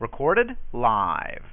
Recorded live.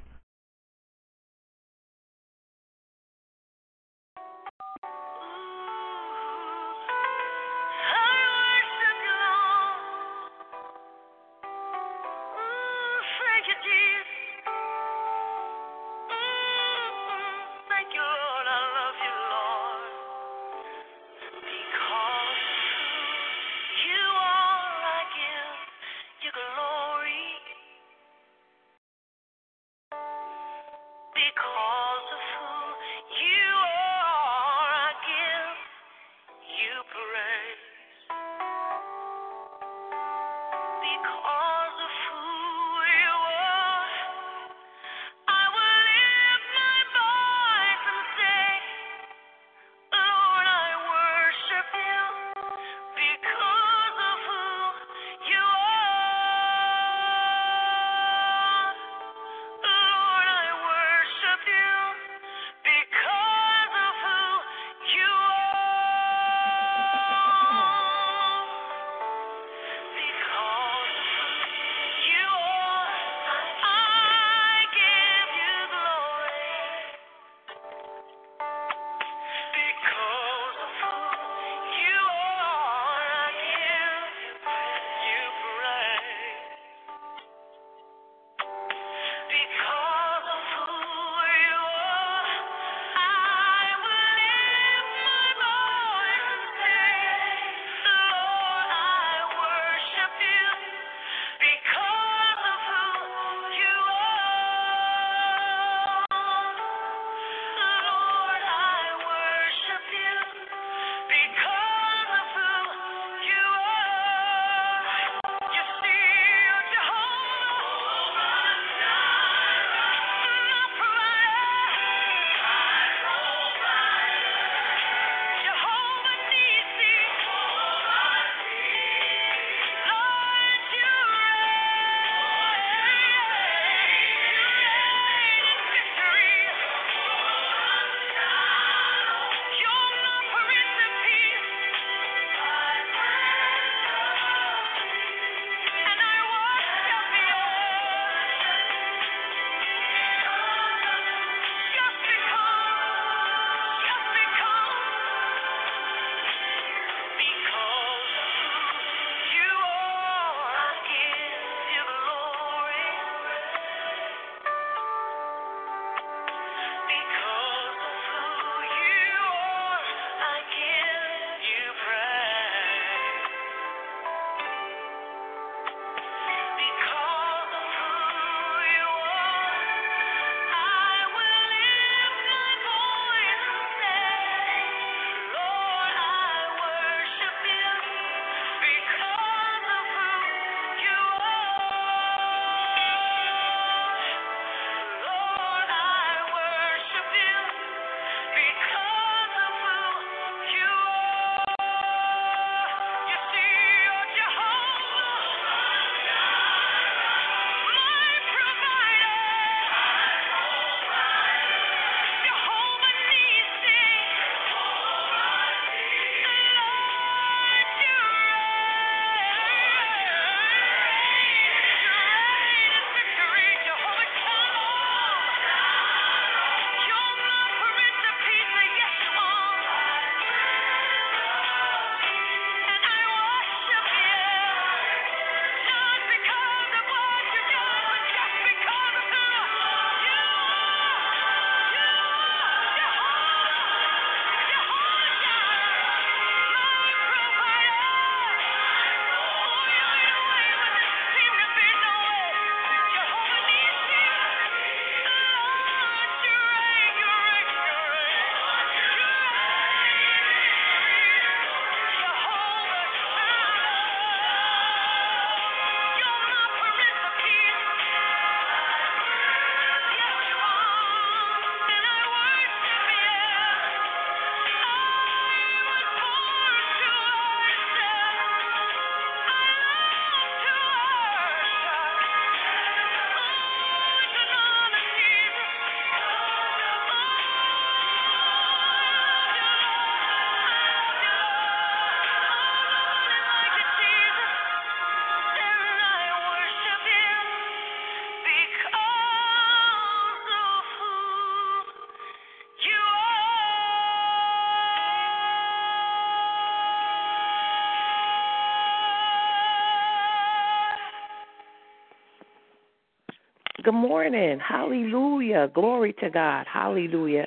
Good morning. Hallelujah. Glory to God. Hallelujah.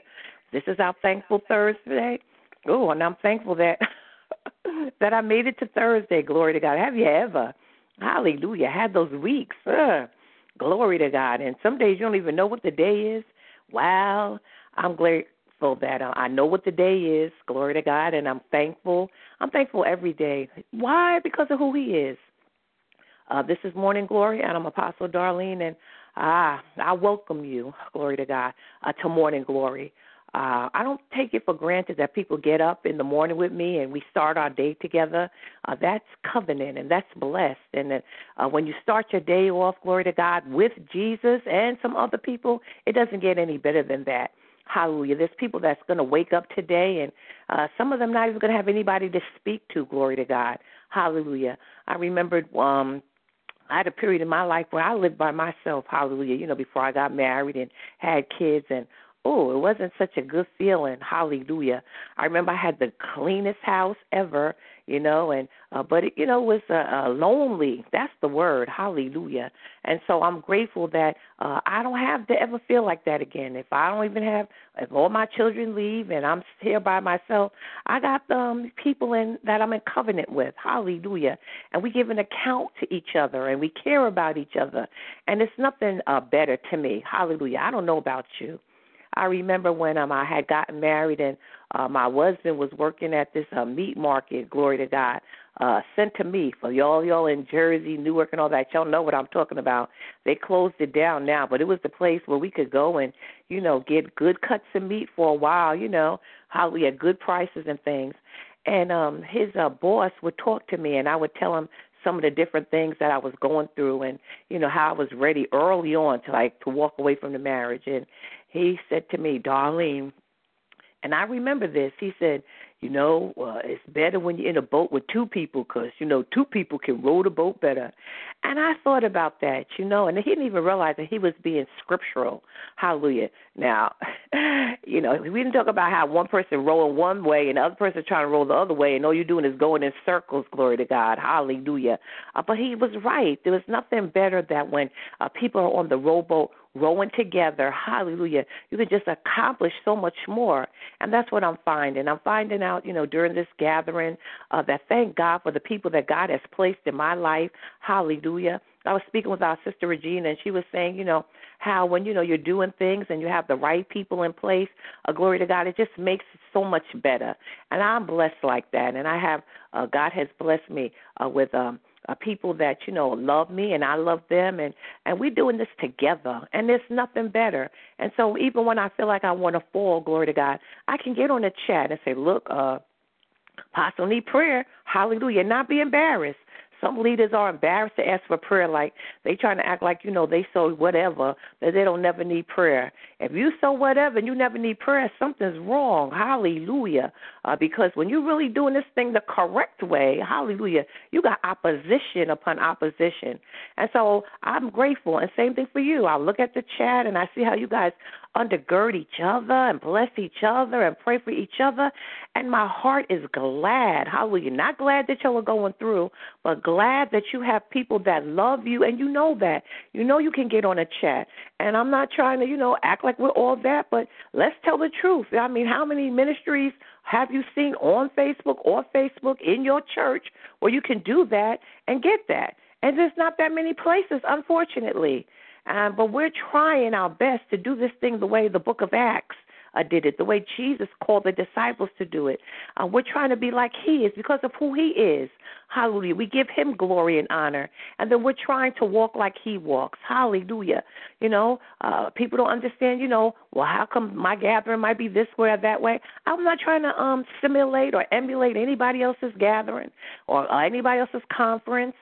This is our thankful Thursday. Oh, and I'm thankful that that I made it to Thursday. Glory to God. Have you ever? Hallelujah. Had those weeks. Uh, glory to God. And some days you don't even know what the day is. Wow. I'm grateful that I know what the day is. Glory to God. And I'm thankful. I'm thankful every day. Why? Because of who He is. Uh, this is Morning Glory, and I'm Apostle Darlene, and ah, I welcome you, glory to God, uh, to Morning Glory. Uh, I don't take it for granted that people get up in the morning with me and we start our day together. Uh, that's covenant and that's blessed. And uh, when you start your day off, glory to God, with Jesus and some other people, it doesn't get any better than that. Hallelujah. There's people that's going to wake up today, and uh, some of them not even going to have anybody to speak to. Glory to God. Hallelujah. I remembered um, I had a period in my life where I lived by myself. Hallelujah. You know, before I got married and had kids, and oh, it wasn't such a good feeling. Hallelujah. I remember I had the cleanest house ever, you know, and uh, but it, you know, it was uh, uh, lonely. That's the word. Hallelujah. And so I'm grateful that uh, I don't have to ever feel like that again. If I don't even have, if all my children leave and I'm here by myself, I got um people in that I'm in covenant with. Hallelujah. And we give an account to each other and we care about each other. And it's nothing uh, better to me. Hallelujah. I don't know about you. I remember when um I had gotten married and uh, my husband was working at this uh, meat market. Glory to God. Uh, sent to me for y'all, y'all in Jersey, Newark, and all that. Y'all know what I'm talking about. They closed it down now, but it was the place where we could go and you know get good cuts of meat for a while. You know how we had good prices and things. And um his uh, boss would talk to me, and I would tell him some of the different things that I was going through and you know how I was ready early on to like to walk away from the marriage and he said to me, Darlene, and I remember this. He said, you know, uh, it's better when you're in a boat with two people because, you know, two people can row the boat better. And I thought about that, you know, and he didn't even realize that he was being scriptural. Hallelujah. Now, you know, we didn't talk about how one person rowing one way and the other person trying to roll the other way, and all you're doing is going in circles, glory to God. Hallelujah. Uh, but he was right. There was nothing better than when uh, people are on the rowboat rowing together, hallelujah, you can just accomplish so much more. And that's what I'm finding. I'm finding out, you know, during this gathering uh, that thank God for the people that God has placed in my life, hallelujah. I was speaking with our sister Regina, and she was saying, you know, how when you know you're doing things and you have the right people in place, uh, glory to God, it just makes it so much better. And I'm blessed like that, and I have uh, God has blessed me uh, with um, uh, people that you know love me and I love them and and we're doing this together and there's nothing better. And so even when I feel like I want to fall, glory to God, I can get on the chat and say, look, uh, Apostle need prayer. Hallelujah. Not be embarrassed. Some leaders are embarrassed to ask for prayer, like they trying to act like you know they so whatever that they don't never need prayer. If you so whatever and you never need prayer, something's wrong. Hallelujah. Uh, because when you're really doing this thing the correct way, hallelujah, you got opposition upon opposition. And so I'm grateful. And same thing for you. I look at the chat and I see how you guys undergird each other and bless each other and pray for each other. And my heart is glad. Hallelujah. Not glad that y'all are going through, but glad that you have people that love you and you know that. You know you can get on a chat. And I'm not trying to, you know, act like we're all that, but let's tell the truth. I mean, how many ministries have you seen on Facebook or Facebook in your church where you can do that and get that? And there's not that many places, unfortunately. Um, but we're trying our best to do this thing the way the book of Acts uh, did it, the way Jesus called the disciples to do it. Uh, we're trying to be like He is because of who He is. Hallelujah. We give Him glory and honor. And then we're trying to walk like He walks. Hallelujah. You know, uh, people don't understand, you know, well, how come my gathering might be this way or that way? I'm not trying to um simulate or emulate anybody else's gathering or uh, anybody else's conference.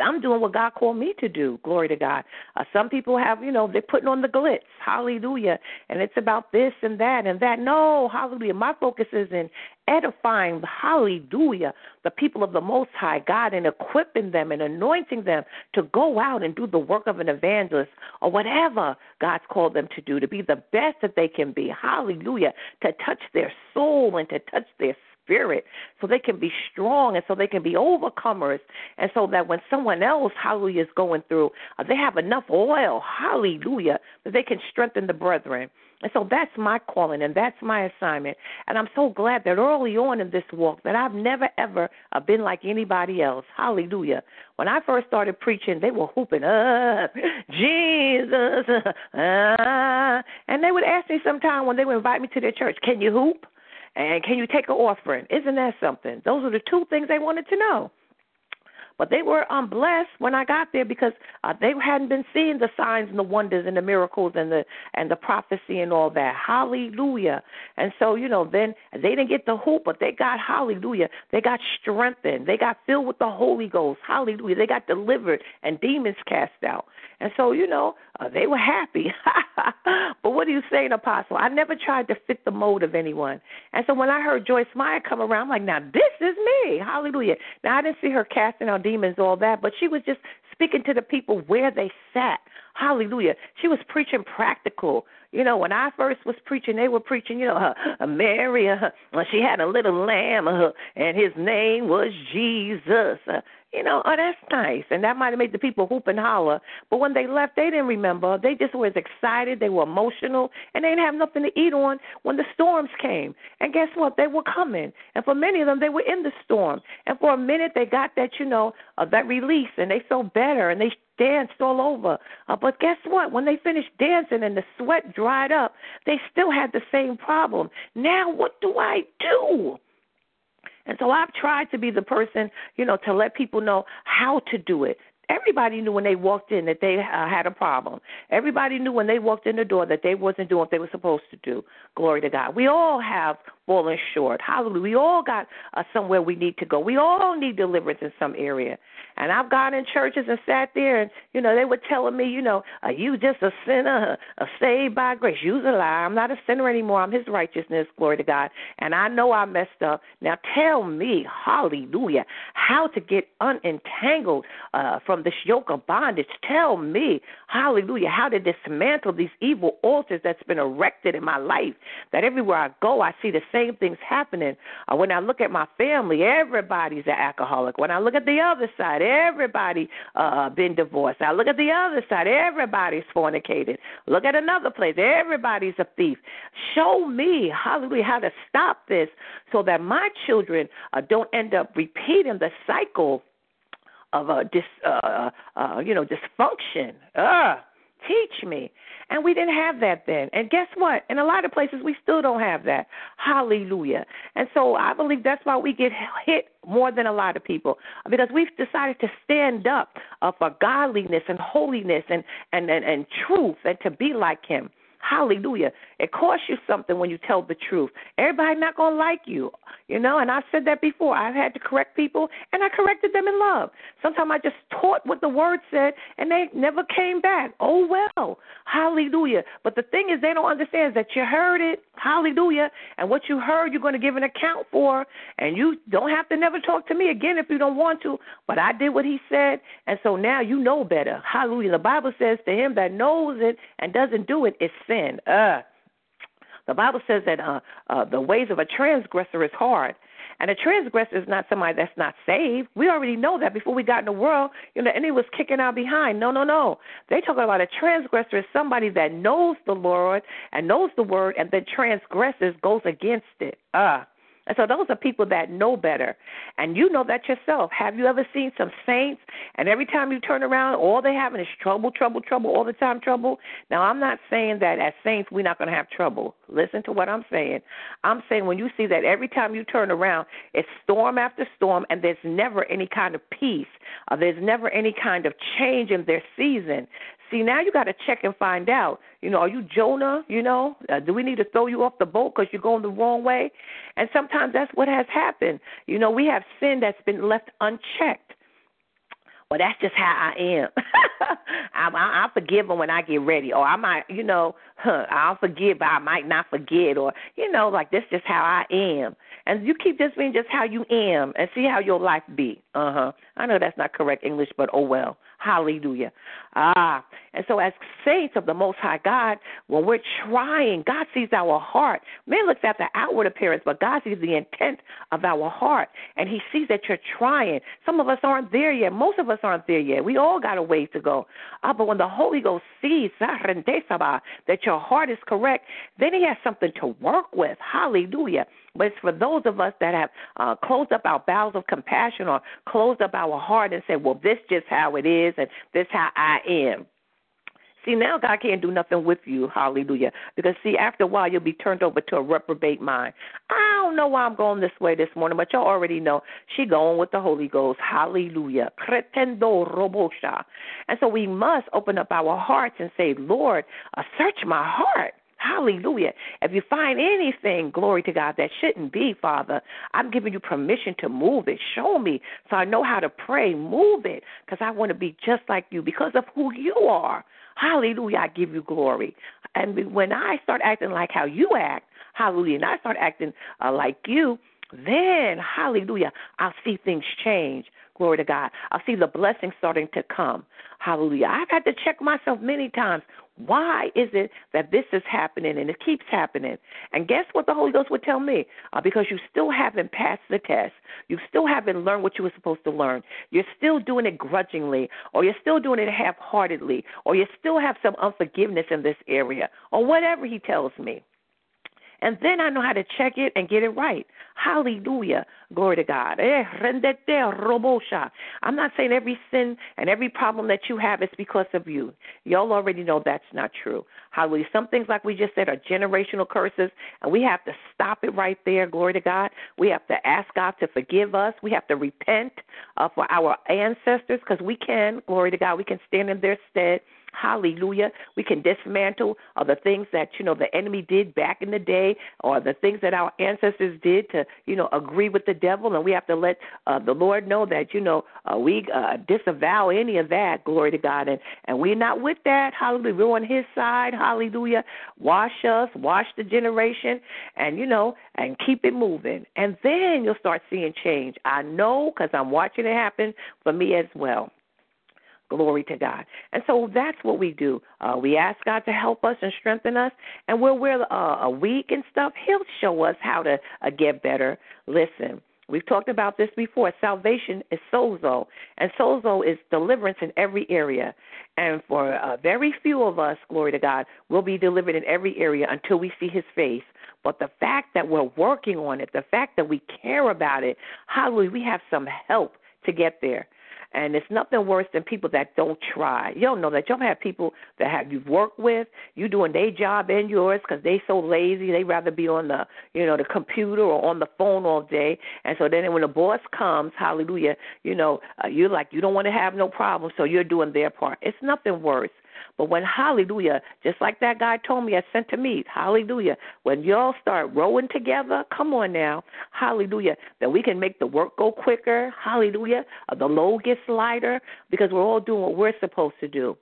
I'm doing what God called me to do. Glory to God. Uh, some people have, you know, they're putting on the glitz. Hallelujah. And it's about this and that and that. No, hallelujah. My focus is in edifying, hallelujah, the people of the Most High God and equipping them and anointing them to go out and do the work of an evangelist or whatever God's called them to do, to be the best that they can be. Hallelujah. To touch their soul and to touch their spirit so they can be strong and so they can be overcomers. And so that when someone else, hallelujah, is going through, uh, they have enough oil, hallelujah, that they can strengthen the brethren. And so that's my calling and that's my assignment. And I'm so glad that early on in this walk that I've never ever uh, been like anybody else. Hallelujah. When I first started preaching, they were hooping up, Jesus. Uh, and they would ask me sometime when they would invite me to their church, can you hoop? And can you take an offering? Isn't that something? Those are the two things they wanted to know. But they were um, blessed when I got there because uh, they hadn't been seeing the signs and the wonders and the miracles and the and the prophecy and all that. Hallelujah. And so you know, then they didn't get the hoop, but they got hallelujah. They got strengthened. They got filled with the Holy Ghost. Hallelujah. They got delivered and demons cast out. And so you know, uh, they were happy. but what are you saying, Apostle? I never tried to fit the mold of anyone. And so when I heard Joyce Meyer come around, I'm like, now this is me. Hallelujah. Now I didn't see her casting out demons, all that, but she was just speaking to the people where they sat. Hallelujah. She was preaching practical. You know, when I first was preaching, they were preaching, you know, uh, Mary, uh, she had a little lamb, uh, and his name was Jesus. You know, oh, that's nice. And that might have made the people hoop and holler. But when they left, they didn't remember. They just was excited. They were emotional. And they didn't have nothing to eat on when the storms came. And guess what? They were coming. And for many of them, they were in the storm. And for a minute, they got that, you know, uh, that release. And they felt better. And they danced all over. Uh, but guess what? When they finished dancing and the sweat dried up, they still had the same problem. Now, what do I do? And so I've tried to be the person, you know, to let people know how to do it. Everybody knew when they walked in that they uh, had a problem. Everybody knew when they walked in the door that they wasn't doing what they were supposed to do. Glory to God. We all have fallen short. Hallelujah. We all got uh, somewhere we need to go. We all need deliverance in some area. And I've gone in churches and sat there, and you know they were telling me, you know, are you just a sinner, a saved by grace? You's a lie. I'm not a sinner anymore. I'm His righteousness. Glory to God. And I know I messed up. Now tell me, Hallelujah, how to get unentangled uh, from this yoke of bondage. Tell me, Hallelujah, how to dismantle these evil altars that's been erected in my life. That everywhere I go, I see the same things happening. Uh, when I look at my family, everybody's an alcoholic. When I look at the other side, everybody uh been divorced. I look at the other side, everybody's fornicated. Look at another place, everybody's a thief. Show me, hallelujah, how to stop this so that my children uh, don't end up repeating the cycle of a dis, uh, uh, you know, dysfunction. Uh, teach me. And we didn't have that then. And guess what? In a lot of places, we still don't have that. Hallelujah. And so I believe that's why we get hit more than a lot of people because we've decided to stand up for godliness and holiness and, and, and, and truth and to be like Him. Hallelujah. It costs you something when you tell the truth. Everybody not going to like you, you know, and I've said that before. I've had to correct people, and I corrected them in love. Sometimes I just taught what the word said, and they never came back. Oh, well. Hallelujah. But the thing is, they don't understand that you heard it. Hallelujah. And what you heard, you're going to give an account for, and you don't have to never talk to me again if you don't want to. But I did what he said, and so now you know better. Hallelujah. The Bible says to him that knows it and doesn't do it is sin. Uh, the Bible says that uh, uh, the ways of a transgressor is hard. And a transgressor is not somebody that's not saved. We already know that before we got in the world, you know, and he was kicking out behind. No, no, no. They talk about a transgressor is somebody that knows the Lord and knows the word and then transgresses, goes against it. Ah. Uh, and so those are people that know better. And you know that yourself. Have you ever seen some saints and every time you turn around, all they having is trouble, trouble, trouble, all the time trouble? Now, I'm not saying that as saints we're not going to have trouble. Listen to what I'm saying. I'm saying when you see that every time you turn around, it's storm after storm and there's never any kind of peace, uh, there's never any kind of change in their season. See, now you got to check and find out. You know, are you Jonah? You know, uh, do we need to throw you off the boat because you're going the wrong way? And sometimes that's what has happened. You know, we have sin that's been left unchecked. Well, that's just how I am. I, I, I'll forgive them when I get ready, or I might, you know, huh, I'll forgive, but I might not forget, or you know, like this just how I am. And you keep this being just how you am, and see how your life be. Uh huh. I know that's not correct English, but oh well. Hallelujah. Ah, and so as saints of the Most High God, when we're trying, God sees our heart. Man looks at the outward appearance, but God sees the intent of our heart, and He sees that you're trying. Some of us aren't there yet. Most of us aren't there yet. We all got a ways to go. Ah, but when the Holy Ghost sees that your heart is correct, then He has something to work with. Hallelujah. But it's for those of us that have uh, closed up our bowels of compassion or closed up our heart and said, well, this just how it is and this how I am. See, now God can't do nothing with you. Hallelujah. Because, see, after a while, you'll be turned over to a reprobate mind. I don't know why I'm going this way this morning, but y'all already know she going with the Holy Ghost. Hallelujah. And so we must open up our hearts and say, Lord, uh, search my heart. Hallelujah. If you find anything, glory to God, that shouldn't be, Father, I'm giving you permission to move it. Show me so I know how to pray. Move it because I want to be just like you because of who you are. Hallelujah. I give you glory. And when I start acting like how you act, hallelujah, and I start acting uh, like you, then, hallelujah, I'll see things change. Glory to God. I'll see the blessings starting to come. Hallelujah. I've had to check myself many times. Why is it that this is happening and it keeps happening? And guess what the Holy Ghost would tell me? Uh, because you still haven't passed the test. You still haven't learned what you were supposed to learn. You're still doing it grudgingly, or you're still doing it half heartedly, or you still have some unforgiveness in this area, or whatever He tells me. And then I know how to check it and get it right. Hallelujah. Glory to God. Eh, I'm not saying every sin and every problem that you have is because of you. Y'all already know that's not true. Hallelujah. Some things, like we just said, are generational curses, and we have to stop it right there. Glory to God. We have to ask God to forgive us. We have to repent uh, for our ancestors because we can. Glory to God. We can stand in their stead. Hallelujah. We can dismantle uh, the things that, you know, the enemy did back in the day or the things that our ancestors did to, you know, agree with the devil. And we have to let uh, the Lord know that, you know, uh, we uh, disavow any of that. Glory to God. And, and we're not with that. Hallelujah. We're on his side. Hallelujah. Wash us, wash the generation, and, you know, and keep it moving. And then you'll start seeing change. I know because I'm watching it happen for me as well. Glory to God. And so that's what we do. Uh, we ask God to help us and strengthen us. And where we're uh, weak and stuff, He'll show us how to uh, get better. Listen, we've talked about this before. Salvation is sozo, and sozo is deliverance in every area. And for uh, very few of us, glory to God, we'll be delivered in every area until we see His face. But the fact that we're working on it, the fact that we care about it, hallelujah, we have some help to get there. And it's nothing worse than people that don't try. You don't know that. Y'all have people that have you've worked with, you doing their job and yours because they so lazy. They rather be on the you know the computer or on the phone all day. And so then when the boss comes, hallelujah, you know uh, you're like you don't want to have no problem, so you're doing their part. It's nothing worse but when hallelujah, just like that guy told me, I sent to meet, hallelujah, when y'all start rowing together, come on now, hallelujah, that we can make the work go quicker, hallelujah, the load gets lighter because we're all doing what we're supposed to do.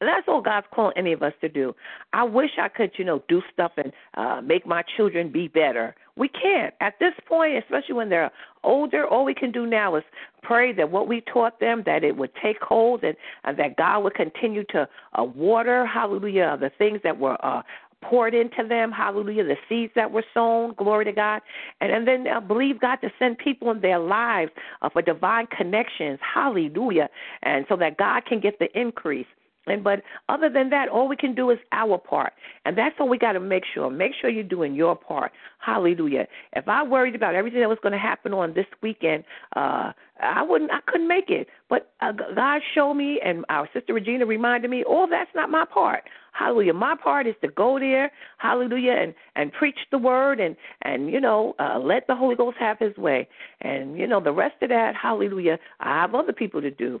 That's all God's calling any of us to do. I wish I could, you know, do stuff and uh, make my children be better. We can't. At this point, especially when they're older, all we can do now is pray that what we taught them, that it would take hold and, and that God would continue to uh, water, hallelujah, the things that were uh, poured into them, hallelujah, the seeds that were sown, glory to God. And, and then uh, believe God to send people in their lives uh, for divine connections, hallelujah, and so that God can get the increase. And but other than that, all we can do is our part, and that's all we got to make sure. Make sure you're doing your part. Hallelujah. If I worried about everything that was going to happen on this weekend, uh, I wouldn't. I couldn't make it. But uh, God showed me, and our sister Regina reminded me, oh, that's not my part. Hallelujah. My part is to go there, hallelujah, and and preach the word, and and you know, uh, let the Holy Ghost have His way, and you know, the rest of that, hallelujah. I have other people to do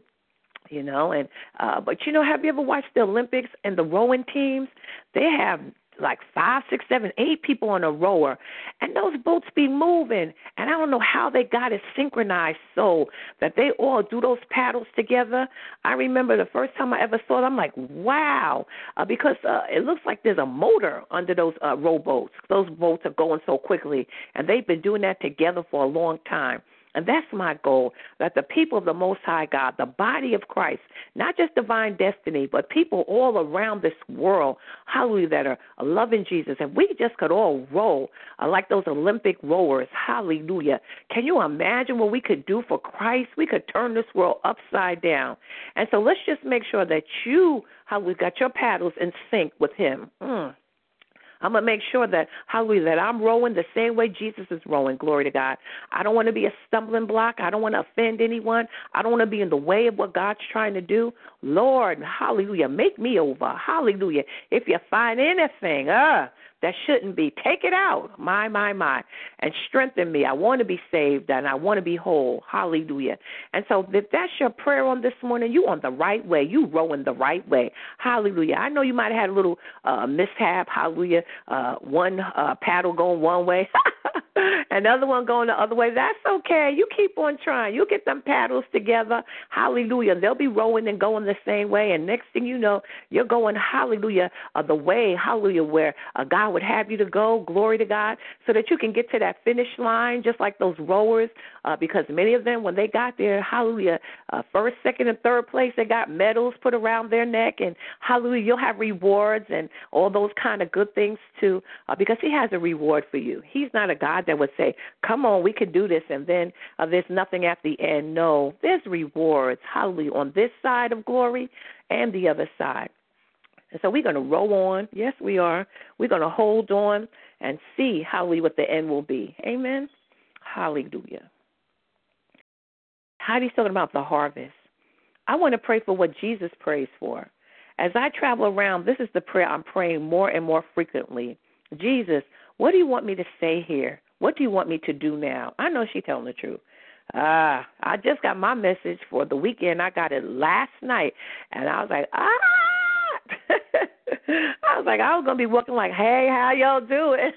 you know and uh but you know have you ever watched the olympics and the rowing teams they have like five, six, seven, eight people on a rower, and those boats be moving. And I don't know how they got it synchronized so that they all do those paddles together. I remember the first time I ever saw it, I'm like, wow, uh, because uh, it looks like there's a motor under those uh, rowboats. Those boats are going so quickly, and they've been doing that together for a long time. And that's my goal that the people of the Most High God, the body of Christ, not just divine destiny, but people all around this world, hallelujah, that are loving Jesus. And we just could all roll uh, like those Olympic rowers, hallelujah. Can you imagine what we could do for Christ? We could turn this world upside down. And so let's just make sure that you, hallelujah, got your paddles in sync with Him. Mm. I'm gonna make sure that hallelujah that I'm rowing the same way Jesus is rowing. Glory to God. I don't want to be a stumbling block. I don't want to offend anyone. I don't want to be in the way of what God's trying to do. Lord, hallelujah, make me over. Hallelujah. If you find anything, uh, that shouldn't be. Take it out, my, my, my, and strengthen me. I want to be saved and I want to be whole. Hallelujah. And so if that's your prayer on this morning, you on the right way. You rowing the right way. Hallelujah. I know you might have had a little uh, mishap. Hallelujah. Uh, one uh, paddle going one way. Another one going the other way. That's okay. You keep on trying. You get them paddles together. Hallelujah. They'll be rowing and going the same way. And next thing you know, you're going, hallelujah, uh, the way, hallelujah, where uh, God would have you to go. Glory to God. So that you can get to that finish line, just like those rowers. Uh, because many of them, when they got there, hallelujah, uh, first, second, and third place, they got medals put around their neck. And hallelujah, you'll have rewards and all those kind of good things too. Uh, because He has a reward for you. He's not a God that would say, "Come on, we can do this," and then uh, there's nothing at the end. No, there's rewards. Hallelujah on this side of glory and the other side. And so we're going to roll on. Yes, we are. We're going to hold on and see hallelujah what the end will be. Amen. Hallelujah. Heidi's talking about the harvest. I want to pray for what Jesus prays for. As I travel around, this is the prayer I'm praying more and more frequently. Jesus, what do you want me to say here? What do you want me to do now? I know she's telling the truth. Ah, uh, I just got my message for the weekend. I got it last night, and I was like, ah. I was like, I was gonna be walking like, hey, how y'all doing?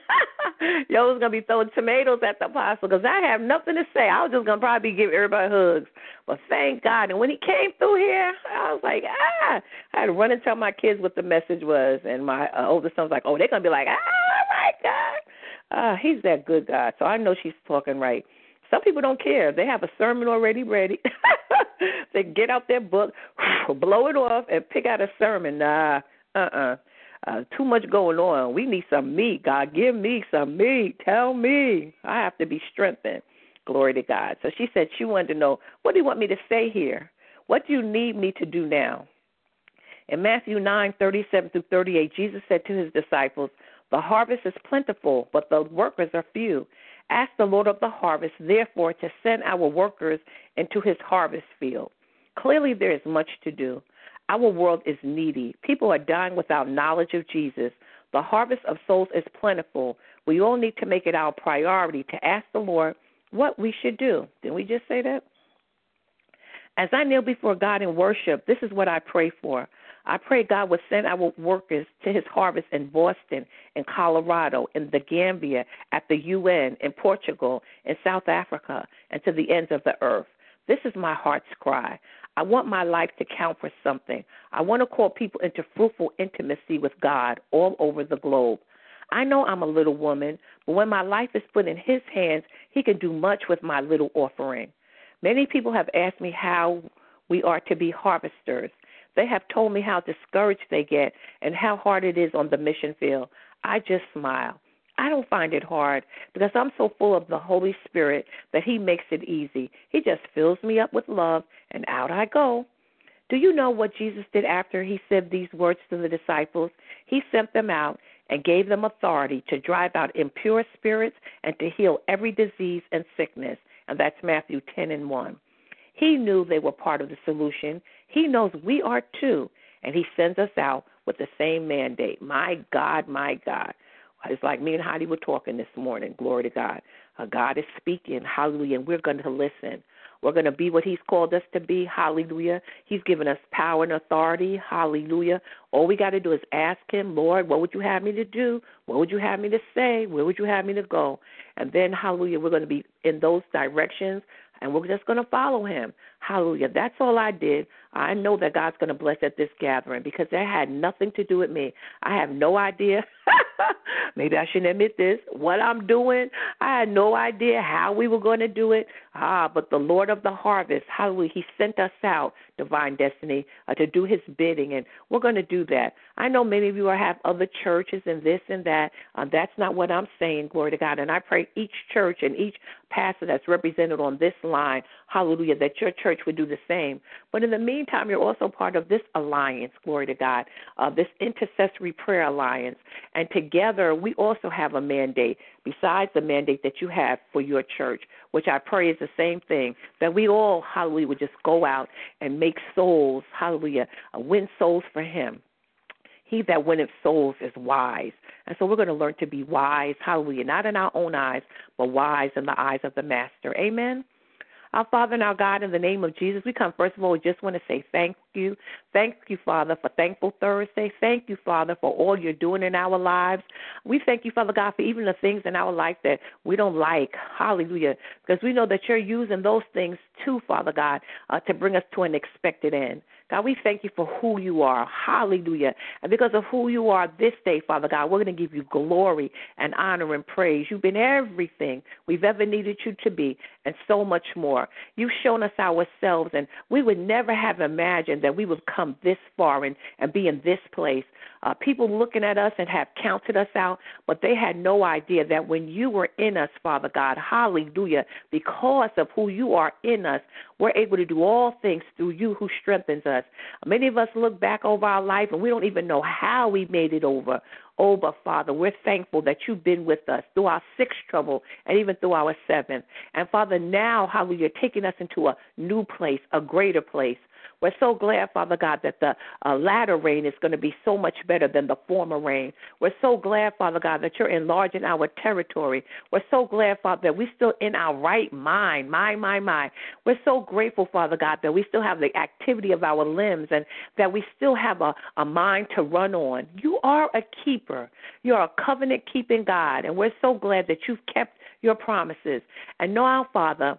y'all was gonna be throwing tomatoes at the apostle because I have nothing to say. I was just gonna probably give everybody hugs. But thank God. And when he came through here, I was like, ah. I had to run and tell my kids what the message was, and my uh, oldest son was like, oh, they're gonna be like, ah, my God. Ah, he's that good God. So I know she's talking right. Some people don't care. They have a sermon already ready. they get out their book, blow it off, and pick out a sermon. Nah, uh-uh. Uh, too much going on. We need some meat. God, give me some meat. Tell me. I have to be strengthened. Glory to God. So she said she wanted to know, what do you want me to say here? What do you need me to do now? In Matthew nine thirty seven through 38, Jesus said to his disciples, The harvest is plentiful, but the workers are few. Ask the Lord of the harvest, therefore, to send our workers into his harvest field. Clearly, there is much to do. Our world is needy. People are dying without knowledge of Jesus. The harvest of souls is plentiful. We all need to make it our priority to ask the Lord what we should do. Didn't we just say that? As I kneel before God in worship, this is what I pray for. I pray God would send our workers to his harvest in Boston, in Colorado, in the Gambia, at the UN, in Portugal, in South Africa, and to the ends of the earth. This is my heart's cry. I want my life to count for something. I want to call people into fruitful intimacy with God all over the globe. I know I'm a little woman, but when my life is put in His hands, He can do much with my little offering. Many people have asked me how we are to be harvesters. They have told me how discouraged they get and how hard it is on the mission field. I just smile. I don't find it hard because I'm so full of the Holy Spirit that He makes it easy. He just fills me up with love, and out I go. Do you know what Jesus did after He said these words to the disciples? He sent them out and gave them authority to drive out impure spirits and to heal every disease and sickness. And that's Matthew 10 and 1. He knew they were part of the solution. He knows we are too, and He sends us out with the same mandate. My God, my God. It's like me and Heidi were talking this morning. Glory to God. Uh, God is speaking. Hallelujah. And we're going to listen. We're going to be what He's called us to be. Hallelujah. He's given us power and authority. Hallelujah. All we got to do is ask Him, Lord, what would you have me to do? What would you have me to say? Where would you have me to go? And then, hallelujah, we're going to be in those directions and we're just going to follow him. Hallelujah. That's all I did. I know that God's going to bless at this gathering because that had nothing to do with me. I have no idea Maybe I shouldn't admit this. What I'm doing, I had no idea how we were going to do it. Ah, but the Lord of the harvest, hallelujah, He sent us out, divine destiny, uh, to do His bidding, and we're going to do that. I know many of you are, have other churches and this and that. Uh, that's not what I'm saying, glory to God. And I pray each church and each pastor that's represented on this line, hallelujah, that your church would do the same. But in the meantime, you're also part of this alliance, glory to God, uh, this intercessory prayer alliance. And together, we also have a mandate besides the mandate that you have for your church, which I pray is the same thing, that we all, hallelujah, would just go out and make souls, hallelujah, uh, win souls for Him. He that winneth souls is wise. And so we're going to learn to be wise, hallelujah, not in our own eyes, but wise in the eyes of the Master. Amen. Our Father and our God, in the name of Jesus, we come first of all, we just want to say thank you. Thank you, Father, for Thankful Thursday. Thank you, Father, for all you're doing in our lives. We thank you, Father God, for even the things in our life that we don't like. Hallelujah. Because we know that you're using those things too, Father God, uh, to bring us to an expected end. God, we thank you for who you are. Hallelujah. And because of who you are this day, Father God, we're going to give you glory and honor and praise. You've been everything we've ever needed you to be and so much more. You've shown us ourselves, and we would never have imagined that we would come this far and, and be in this place. Uh, people looking at us and have counted us out, but they had no idea that when you were in us, Father God, hallelujah, because of who you are in us, we're able to do all things through you who strengthens us. Many of us look back over our life and we don't even know how we made it over. But Father, we're thankful that you've been with us through our sixth trouble and even through our seventh. And Father, now, hallelujah, you're taking us into a new place, a greater place. We're so glad, Father God, that the uh, latter rain is going to be so much better than the former rain. We're so glad, Father God, that you're enlarging our territory. We're so glad, Father, that we're still in our right mind. My, my, my. We're so grateful, Father God, that we still have the activity of our limbs and that we still have a, a mind to run on. You are a keeper. You're a covenant keeping God. And we're so glad that you've kept your promises. And now, Father,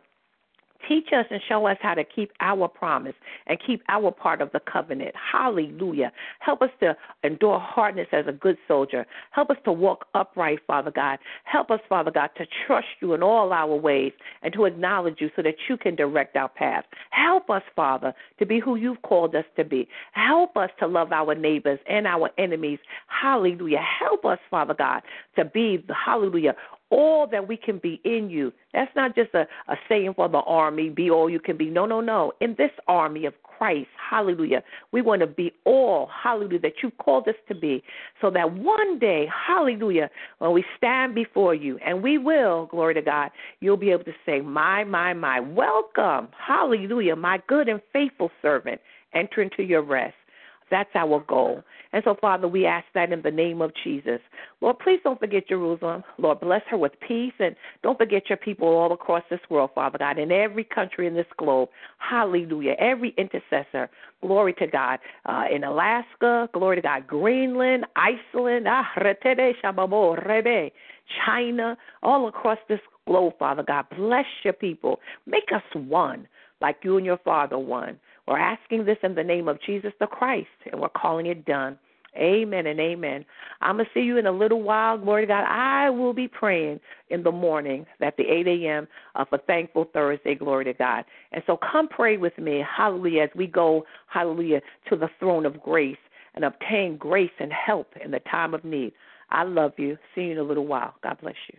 Teach us and show us how to keep our promise and keep our part of the covenant. Hallelujah. Help us to endure hardness as a good soldier. Help us to walk upright, Father God. Help us, Father God, to trust you in all our ways and to acknowledge you so that you can direct our path. Help us, Father, to be who you've called us to be. Help us to love our neighbors and our enemies. Hallelujah. Help us, Father God, to be, the hallelujah, all that we can be in you. That's not just a, a saying for the army, be all you can be. No, no, no. In this army of Christ, hallelujah, we want to be all, hallelujah, that you called us to be, so that one day, hallelujah, when we stand before you, and we will, glory to God, you'll be able to say, My, my, my, welcome, hallelujah, my good and faithful servant, enter into your rest. That's our goal. And so, Father, we ask that in the name of Jesus. Lord, please don't forget Jerusalem. Lord, bless her with peace. And don't forget your people all across this world, Father God, in every country in this globe. Hallelujah. Every intercessor. Glory to God. Uh, in Alaska, glory to God. Greenland, Iceland, ah, China, all across this globe, Father God. Bless your people. Make us one, like you and your Father one. We're asking this in the name of Jesus the Christ, and we're calling it done. Amen and amen. I'm going to see you in a little while. Glory to God. I will be praying in the morning at the 8 a.m. Uh, for Thankful Thursday. Glory to God. And so come pray with me. Hallelujah. As we go, hallelujah, to the throne of grace and obtain grace and help in the time of need. I love you. See you in a little while. God bless you.